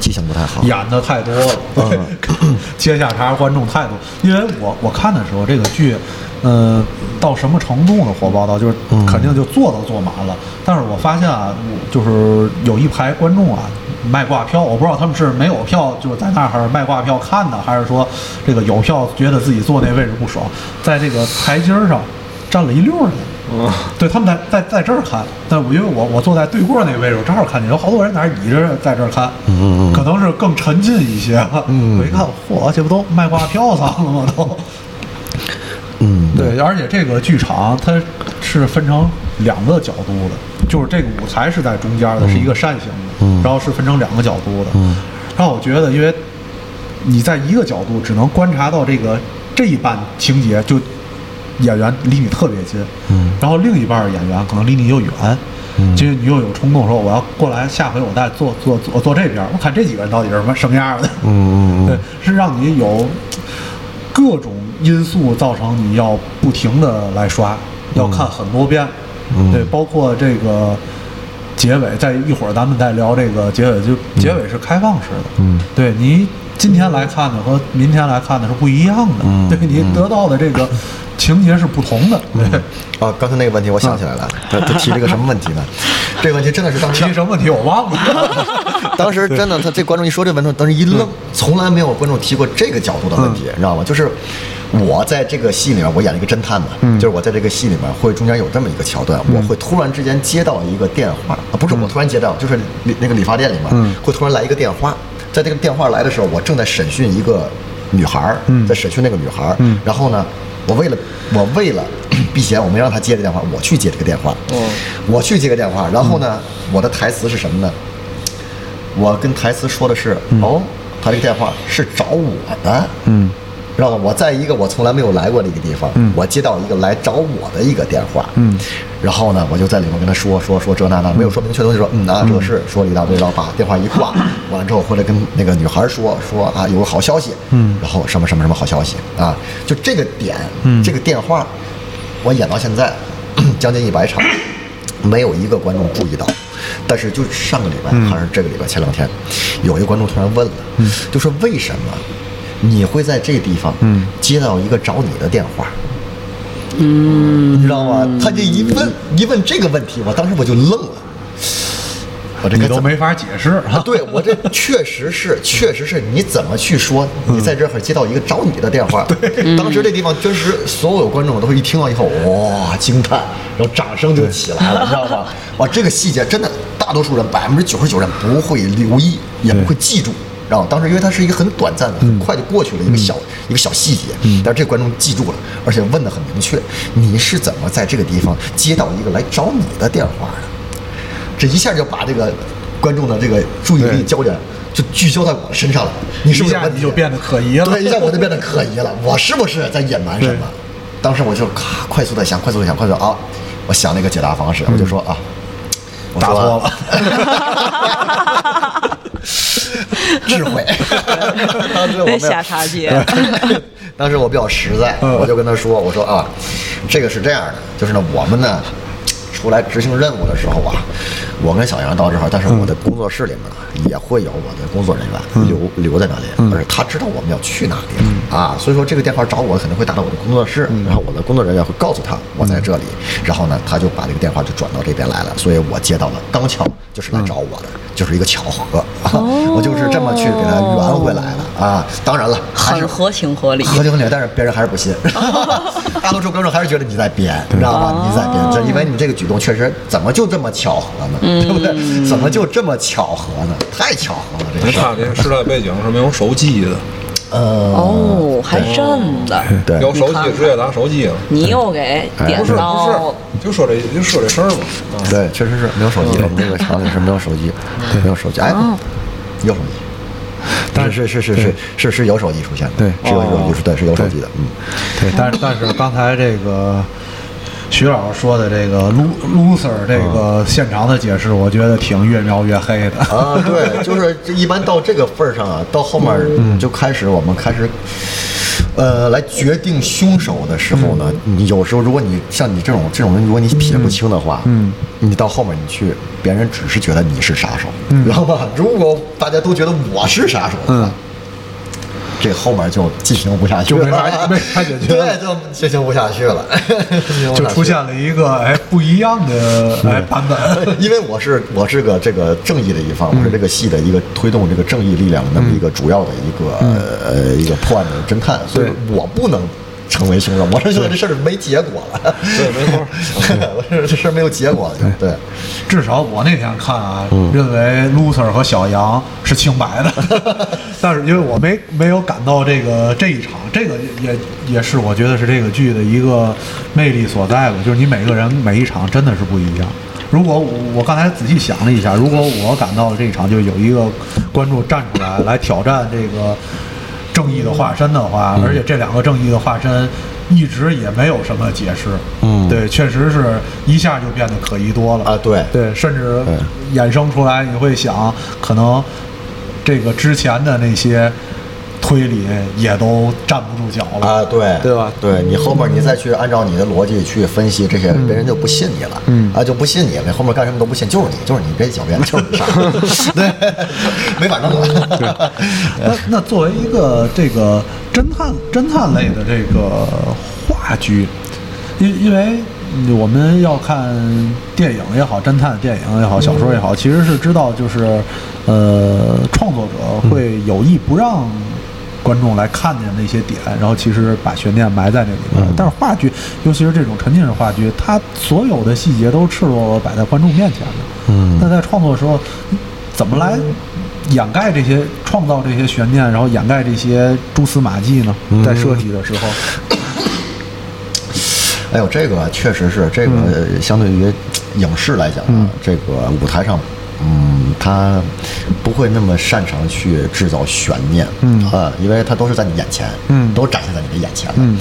记性不太好。演的太多了，嗯 接下茬观众太多。因为我我看的时候，这个剧，呃，到什么程度呢？火爆到就是嗯肯定就坐都坐满了。但是我发现啊，就是有一排观众啊卖挂票，我不知道他们是没有票就是在那儿卖挂票看的，还是说这个有票觉得自己坐那位置不爽，在这个台阶儿上站了一溜儿人。对，他们在在在这儿看，但我因为我我坐在对过那个位置，我正好看见有好多人在那儿倚着在这儿看，嗯嗯可能是更沉浸一些。嗯我一看，嚯，这不都卖挂票上了吗？都。嗯，对，而且这个剧场它是分成两个角度的，就是这个舞台是在中间的，是一个扇形的，嗯然后是分成两个角度的。嗯然后我觉得，因为你在一个角度只能观察到这个这一半情节，就演员离你特别近，嗯然后另一半演员可能离你又远。嗯其实你又有冲动说我要过来，下回我再坐坐坐坐这边，我看这几个人到底是什么什么样儿的。嗯嗯 对，是让你有各种因素造成你要不停的来刷，要看很多遍。嗯对，包括这个结尾，在一会儿咱们再聊这个结尾，就结尾是开放式的。嗯对你今天来看的和明天来看的是不一样的。嗯对你得到的这个情节是不同的。对，啊，刚才那个问题我想起来了，他他提了一个什么问题呢？这个问题真的是当时提什么问题我忘了。当时真的，他这观众一说这问题，当时一愣，从来没有观众提过这个角度的问题，你知道吗？就是我在这个戏里面，我演了一个侦探嘛，就是我在这个戏里面会中间有这么一个桥段，我会突然之间接到一个电话，啊，不是我突然接到，就是理那个理发店里面会突然来一个电话，在这个电话来的时候，我正在审讯一个女孩儿，在审讯那个女孩儿，然后呢，我为了我为了避嫌，我没让她接这电话，我去接这个电话，我去接个电话，然后呢，我的台词是什么呢？我跟台词说的是，哦，他这个电话是找我的，嗯，知道吗？我在一个我从来没有来过的一个地方，我接到一个来找我的一个电话，嗯，然后呢，我就在里面跟他说说说这那那，没有说明确的东西，说嗯啊，这是说了一大堆，然后把电话一挂，完了之后回来跟那个女孩说说啊，有个好消息，嗯。然后什么什么什么好消息啊，就这个点，嗯。这个电话，我演到现在 将近一百场。没有一个观众注意到，但是就上个礼拜、还是这个礼拜前两天，有一个观众突然问了，就说为什么你会在这地方嗯接到一个找你的电话？嗯，你知道吗？他就一问一问这个问题，我当时我就愣了。我这你该怎么都没法解释啊，对我这确实是，确实是，你怎么去说？你在这儿接到一个找你的电话，对，当时这地方真实，所有观众都会一听到以后，哇，惊叹，然后掌声就起来了，你知道吗？哇，这个细节真的，大多数人百分之九十九人不会留意，也不会记住。然后当时因为它是一个很短暂的、很快就过去了一个小、一个小细节，但是这个观众记住了，而且问的很明确，你是怎么在这个地方接到一个来找你的电话的？这一下就把这个观众的这个注意力焦点就聚焦在我身上了。你是一下你就变得可疑了对，一下我就变得可疑了。我是不是在隐瞒什么？当时我就咔快速的想，快速的想，快速地啊！我想了一个解答方式，我就说啊，我打错了。智慧。当时我没有得下茶街。当时我比较实在，嗯我就跟他说：“我说啊，这个是这样的，就是呢，我们呢出来执行任务的时候啊，我跟小杨到这儿，但是我的工作室里面呢也会有我的工作人员留留在那里，而且他知道我们要去哪里啊，所以说这个电话找我肯定会打到我的工作室，然后我的工作人员会告诉他我在这里，然后呢他就把这个电话就转到这边来了，所以我接到了，刚巧就是来找我的，就是一个巧合，我就是这么去给他圆回来了啊。当然了，还是很合情合理。合情合理，但是别人还是不信，大多数观众还是觉得你在编，你知道吧？你在编，这因为你这个举动确实怎么就这么巧合呢？对不对？怎么就这么巧合呢？太巧合了，这个事儿。他这个时代背景是没有手机的，呃，哦，还真的。对有手机直接拿手机了。你又给点不是不到是，就说这就说这事儿嘛。啊对，确实是没有手机，我们这个厂里是没有手机，没有手机，哎，有手机。但是是是是是是是有手机出现的，对是有手机出，对是有手机的，嗯，对，但是但是刚才这个徐老师说的这个 lo loser 这个现场的解释，我觉得挺越描越黑的。啊，对，就是一般到这个份儿上啊，到后面嗯就开始我们开始，呃，来决定凶手的时候呢，嗯你有时候如果你像你这种这种人，如果你撇不清的话，嗯，你到后面你去，别人只是觉得你是杀手，嗯知道吧？如果大家都觉得我是杀手的话。这后面就进行不下去了，就没法没法解决了。对，就进行不下去了，就出现了一个哎不一样的哎版本。因为我是我是个这个正义的一方，我是这个戏的一个推动这个正义力量的那么一个主要的一个、呃一个破案的侦探，所以我不能成为凶手。我是觉得这事儿没结果了，对，没错。我 是这事儿没有结果了，就对。至少我那天看啊，认为 loser 和小杨是清白的，但是因为我没没有赶到这个这一场，这个也也是我觉得是这个剧的一个魅力所在吧，就是你每个人每一场真的是不一样。如果我我刚才仔细想了一下，如果我赶到了这一场，就有一个观众站出来来挑战这个正义的化身的话，而且这两个正义的化身一直也没有什么解释，嗯。对，确实是一下就变得可疑多了。啊对。对，甚至衍生出来，你会想，可能这个之前的那些推理也都站不住脚了。啊，对，对吧？对你后面你再去按照你的逻辑去分析这些，别人就不信你了，嗯。啊，就不信你了，后面干什么都不信，就是你，就是你这狡辩，就是你对，没法弄了。那那作为一个这个侦探侦探类的这个话剧，因因为我们要看电影也好，侦探电影也好，小说也好，其实是知道就是呃，创作者会有意不让观众来看见的一些点，然后其实把悬念埋在那里面。嗯但是话剧，尤其是这种沉浸式话剧，它所有的细节都赤裸裸摆在观众面前的。嗯那在创作的时候，怎么来掩盖这些、创造这些悬念，然后掩盖这些蛛丝马迹呢？嗯在设计的时候，哎呦，这个确实是这个相对于影视来讲啊，这个舞台上，嗯，他不会那么擅长去制造悬念，嗯。啊，因为他都是在你眼前，嗯。都展现在你的眼前了，嗯。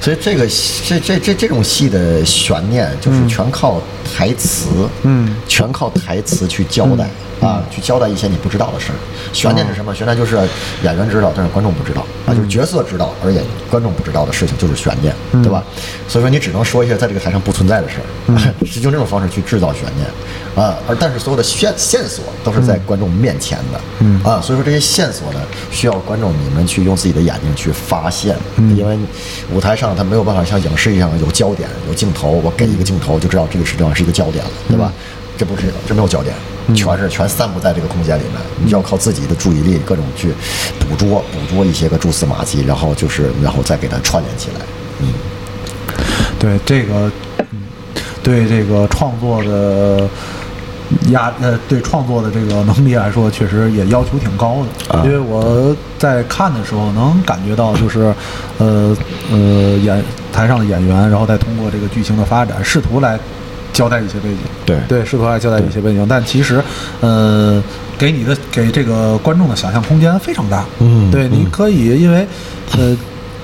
所以这个这这这这种戏的悬念就是全靠台词，嗯。全靠台词去交代。啊，去交代一些你不知道的事儿。悬念是什么？悬念就是演员知道，但是观众不知道啊，就是角色知道，而演观众不知道的事情就是悬念，对吧？所以说你只能说一些在这个台上不存在的事儿，是用这种方式去制造悬念啊。而但是所有的线线索都是在观众面前的，啊，所以说这些线索呢，需要观众你们去用自己的眼睛去发现，因为舞台上它没有办法像影视一样有焦点、有镜头，我给一个镜头就知道这个实际上是一个焦点了，对吧？这不是这没有焦点，全是全散布在这个空间里面，你就要靠自己的注意力各种去捕捉捕捉一些个蛛丝马迹，然后就是然后再给它串联起来。嗯，对这个，嗯对这个创作的压呃，对创作的这个能力来说，确实也要求挺高的。啊因为我在看的时候能感觉到，就是呃呃演台上的演员，然后再通过这个剧情的发展，试图来交代一些背景。对对，试图来交代一些背景，但其实呃，给你的给这个观众的想象空间非常大。嗯对，你可以因为呃。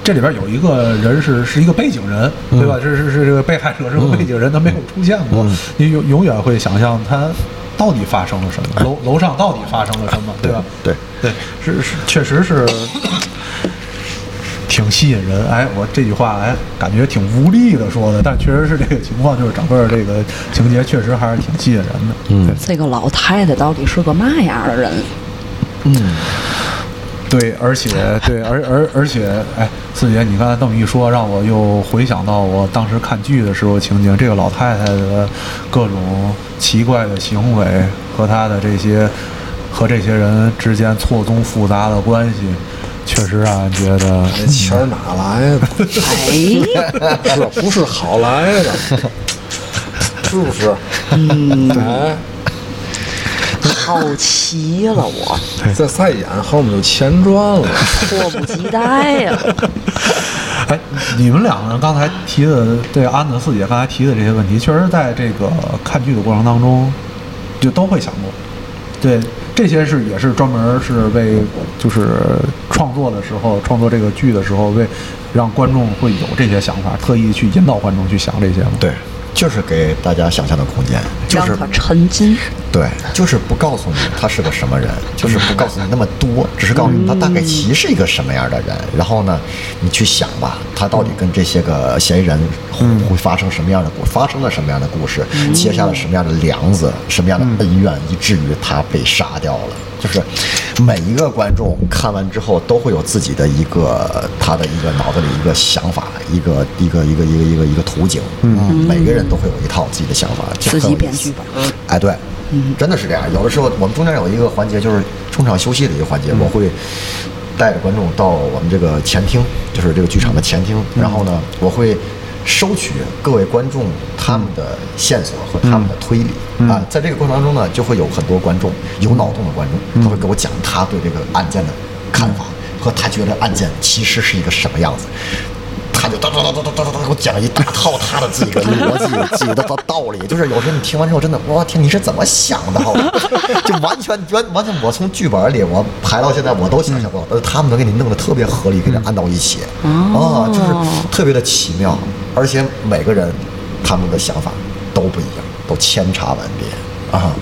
这里边有一个人是是一个背景人，对吧？这是是这个被害者是个背景人，他没有出现过，嗯你永永远会想象他到底发生了什么，楼楼上到底发生了什么，对吧？对对，是是，确实是挺吸引人。哎，我这句话哎，感觉挺无力的说的，但确实是这个情况，就是整个这个情节确实还是挺吸引人的。嗯这个老太太到底是个嘛样的人？嗯对，而且对，而而而且，哎，四姐，你刚才这么一说，让我又回想到我当时看剧的时候情景。这个老太太的各种奇怪的行为和她的这些和这些人之间错综复杂的关系，确实让人觉得这钱儿哪来的？哎，是不是好来的？是不是？嗯哎，好奇了我，这再演后面就钱赚了。迫不及待呀、哎，你们两个人刚才提的，对安子四姐刚才提的这些问题，确实在这个看剧的过程当中，就都会想过。对，这些是也是专门是为就是创作的时候，创作这个剧的时候，为让观众会有这些想法，特意去引导观众去想这些吗？对，就是给大家想象的空间，就是他沉浸。对，就是不告诉你他是个什么人，就是不告诉你那么多，只是告诉你他大概其是一个什么样的人。然后呢，你去想吧，他到底跟这些个嫌疑人会会发生什么样的故，发生了什么样的故事，结下了什么样的梁子，什么样的恩怨，以至于他被杀掉了。就是每一个观众看完之后都会有自己的一个他的一个脑子里一个想法，一个一个一个一个一个一个图景。嗯，每个人都会有一套自己的想法，这自己很有意思编剧本。哎，对，真的是这样。有的时候我们中间有一个环节，就是中场休息的一个环节，我会带着观众到我们这个前厅，就是这个剧场的前厅，然后呢，我会收取各位观众他们的线索和他们的推理。啊，在这个过程当中呢，就会有很多观众有脑洞的观众，他会给我讲他对这个案件的看法和他觉得案件其实是一个什么样子。他就哒哒哒哒哒哒哒给我讲了一大套他的自己的逻辑、自己的道道理，就是有时候你听完之后，真的，我天，你是怎么想的？就完全完完全，我从剧本里我排到现在，我都想象不到，但是他们能给你弄得特别合理，给你按到一起，啊，就是特别的奇妙，而且每个人他们的想法都不一样，都千差万别。啊，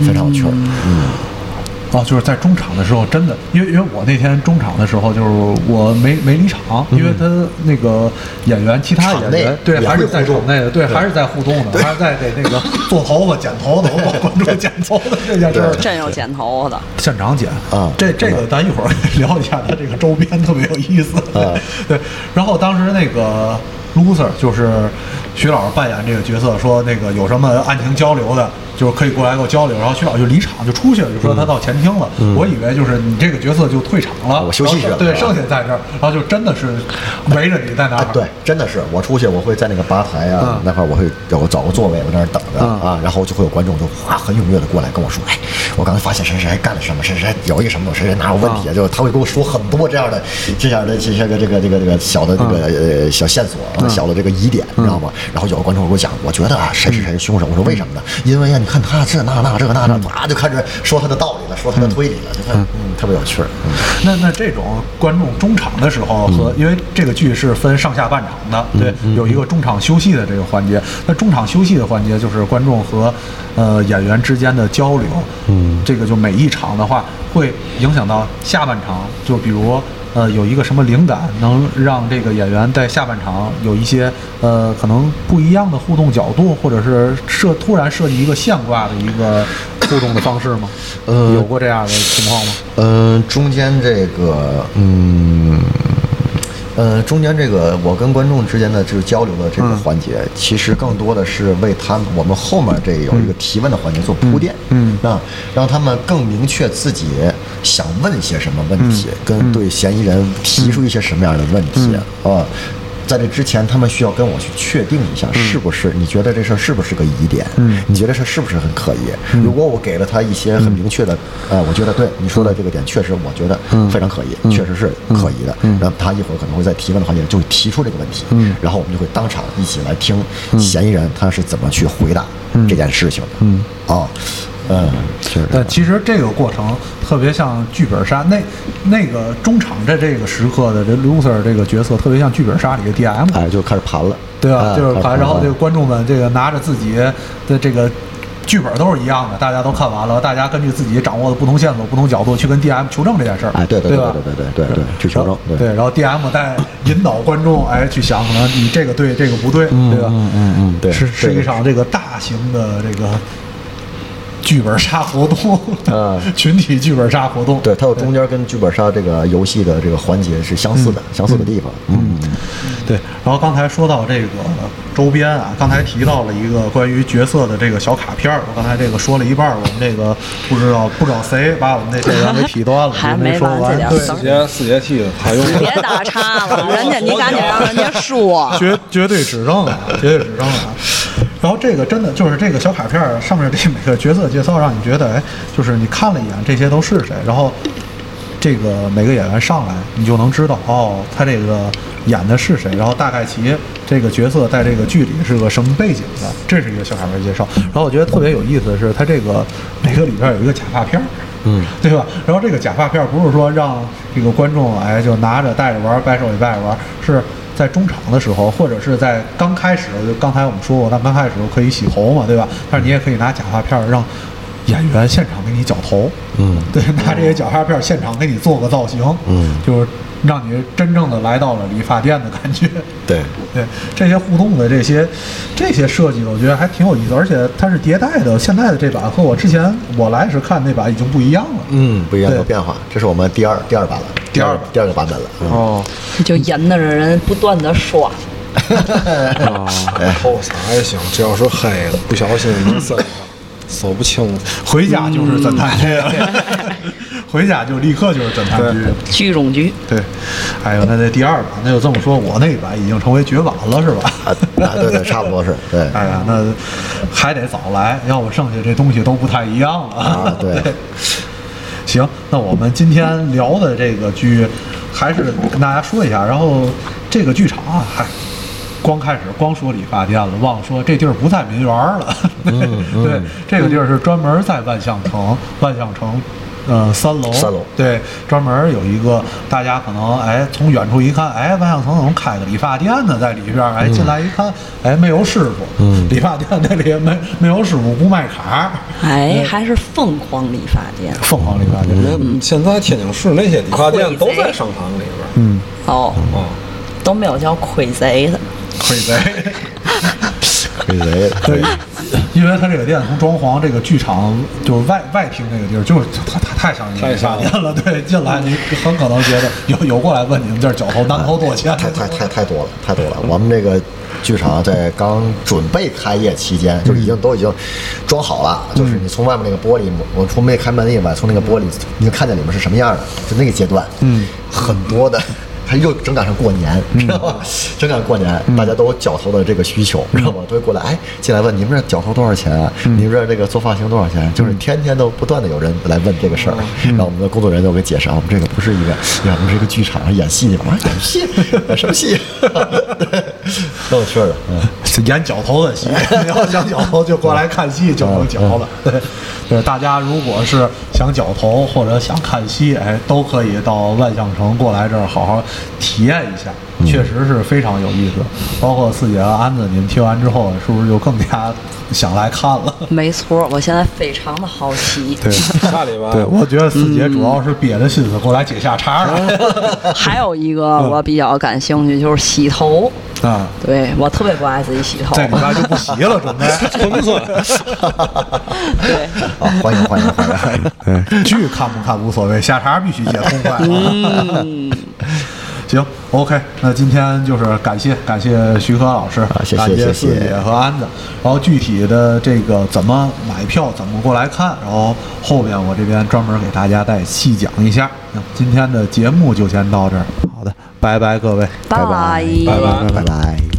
非常有趣儿，嗯。哦，就是在中场的时候，真的，因为因为我那天中场的时候，就是我没没离场，因为他那个演员，其他演员对还是在场内的，对，还是在互动的，还是在给那个做头发、剪头发、帮观众剪头发这件事儿，真有剪头发的，现场剪啊这这个咱一会儿 聊一下他这个周边，特别有意思。啊对，然后当时那个 loser 就是徐老师扮演这个角色，说那个有什么案情交流的，就是可以过来跟我交流，然后徐导就离场就出去了，就说他到前厅了。我以为就是你这个角色就退场了，我休息去了对，剩下在这儿，然后就真的是围着你在那对，真的是我出去，我会在那个吧台啊、嗯。那块儿，我会我找个座位，我在那儿等着、嗯。啊，然后就会有观众就哇很踊跃的过来跟我说，哎，我刚才发现谁谁谁干了什么，谁谁谁有一个什么，谁谁哪有问题，啊就他会跟我说很多这样的这样的这些个这个这个这个小的这个、呃小线索、啊，小的这个疑点，你知道吗？然后有个观众给我讲，我觉得啊谁是谁是凶手，我说为什么呢？因为呀、你看他这那那这个那那，哇就开始说他的道理了，说他的推理了，就看嗯特别有趣那那这种观众中场的时候和，因为这个剧是分上下半场的，对，有一个中场休息的这个环节。那中场休息的环节就是观众和呃演员之间的交流，嗯，这个就每一场的话会影响到下半场，就比如。呃，有一个什么灵感，能让这个演员在下半场有一些呃可能不一样的互动角度，或者是设突然设计一个现挂的一个互动的方式吗？呃有过这样的情况吗？嗯，中间这个，嗯，呃，中间这个我跟观众之间的这个交流的这个环节，其实更多的是为他们我们后面这有一个提问的环节做铺垫，嗯啊，让他们更明确自己想问些什么问题，跟对嫌疑人提出一些什么样的问题啊。在这之前，他们需要跟我去确定一下，是不是你觉得这事儿是不是个疑点？嗯？你觉得这是不是很可疑？如果我给了他一些很明确的，呃，我觉得对你说的这个点确实，我觉得非常可疑，确实是可疑的。然后他一会儿可能会在提问的环节就会提出这个问题，然后我们就会当场一起来听嫌疑人他是怎么去回答这件事情的。嗯，哦，嗯，确实。但其实这个过程特别像剧本杀，那那个中场在这个时刻的这 loser 这个角色特别像剧本杀里的 DM，哎，就开始盘了，对吧？哎就是盘，然后这个观众们这个拿着自己的这个。剧本都是一样的，大家都看完了，大家根据自己掌握的不同线索、不同角度去跟 DM 求证这件事儿，哎对对对吧？对对对对对去求证对对，然后 DM 再引导观众哎去想，可能你这个对，这个不对，对吧？嗯嗯嗯，对，是是这个一场这个大型的这个剧本杀活动，啊 群体剧本杀活动。对，它有中间跟剧本杀这个游戏的这个环节是相似的，相似的地方。嗯，对，然后刚才说到这个周边啊，刚才提到了一个关于角色的这个小卡片儿，我刚才这个说了一半儿，我们这个不知道不知道谁把我们这 这个给劈断了，还没说完。四节四节气还用别打岔了，人家你赶紧让人家说。绝绝对指正啊，绝对指正啊。然后这个真的就是这个小卡片儿上面这每个角色介绍，让你觉得哎，就是你看了一眼这些都是谁，然后这个每个演员上来，你就能知道哦，他这个演的是谁，然后大概其这个角色在这个剧里是个什么背景的，这是一个小卡片介绍。然后我觉得特别有意思的是，它这个每个里边有一个假发片儿。嗯，对吧？然后这个假发片儿不是说让这个观众哎就拿着戴着玩儿，掰手里掰着玩儿，是在中场的时候，或者是在刚开始，就刚才我们说过，他刚开始时候可以洗头嘛，对吧？但是你也可以拿假发片让演员现场给你绞头，嗯。对，拿这些绞发片儿现场给你做个造型，嗯。就是让你真正的来到了理发店的感觉。对，对这些互动的这些这些设计，我觉得还挺有意思，而且它是迭代的。现在的这版和我之前我来时看那版已经不一样了。嗯，不一样，有变化。这是我们第二第二版了，第二版第二个版本了。嗯。哦，就引着人不断的刷，后色还行，只要是黑的，不小心能伸上，搜不清楚。回家就是侦探剧了，回家就立刻就是侦探剧了。剧中剧。对，哎呦那这第二版，那就这么说，我那一版已经成为绝版了，是吧？啊，啊对对，差不多是对。哎呀，那还得早来，要不剩下这东西都不太一样了。啊对 行，那我们今天聊的这个剧，还是跟大家说一下。然后这个剧场啊，嗨，光开始光说理发店了，忘了说这地儿不在民园了。嗯 对，这个地儿是专门在万象城，万象城。呃，三楼，三楼。对，专门有一个，大家可能哎，从远处一看，哎，万象城怎么开个理发店呢？在里边儿，哎，进来一看，哎，没有师傅，嗯。理发店那里没 没有师傅，不卖卡，哎，还是凤凰理发店。凤凰理发店，那现在天津市那些理发店都在商场里边儿。嗯，哦，啊，都没有叫亏贼的。亏贼。亏贼，对，因为他这个店从装潢这个剧场就是外外厅那个地儿，就是它太太像一个理发店了。对，进来你很可能觉得有有过来问你们这儿绞头南头多少钱？太太太太多了，太多了。我们这个剧场在刚准备开业期间，就是已经都已经装好了，就是你从外面那个玻璃，我从没开门以外，从那个玻璃你就看见里面是什么样的，就那个阶段，嗯，很多的。还又正赶上过年，知道吗？正赶上过年，大家都有绞头的这个需求，知道吗？都会过来，哎，进来问你们这绞头多少钱啊？你们这这个做发型多少钱？就是天天都不断的有人来问这个事儿，然后我们的工作人员都给解释啊，我们这个不是一个，我们是一个剧场演戏的嘛，演戏 演什么戏？挺有趣的，嗯。是演绞头的戏，你要想绞头就过来看戏就能绞了。对，对，大家如果是想绞头或者想看戏，哎，都可以到万象城过来这儿好好体验一下，确实是非常有意思。包括四姐和安子，你们听完之后是不是就更加想来看了？没错，我现在非常的好奇。对，下礼拜对，我觉得四姐主要是憋着心思过来解下茬了。还有一个我比较感兴趣就是洗头，啊，对我特别不爱自己洗头。在你那就不洗了，准备。村村，对，啊，欢迎欢迎欢迎！对，剧看不看无所谓，下茬必须接痛快。嗯，行，OK，那今天就是感谢感谢徐科老师，谢谢感谢谢谢四姐和安子。然后具体的这个怎么买票，怎么过来看，然后后边我这边专门给大家再细讲一下。那今天的节目就先到这儿，好的，拜拜各位。拜拜拜拜拜拜。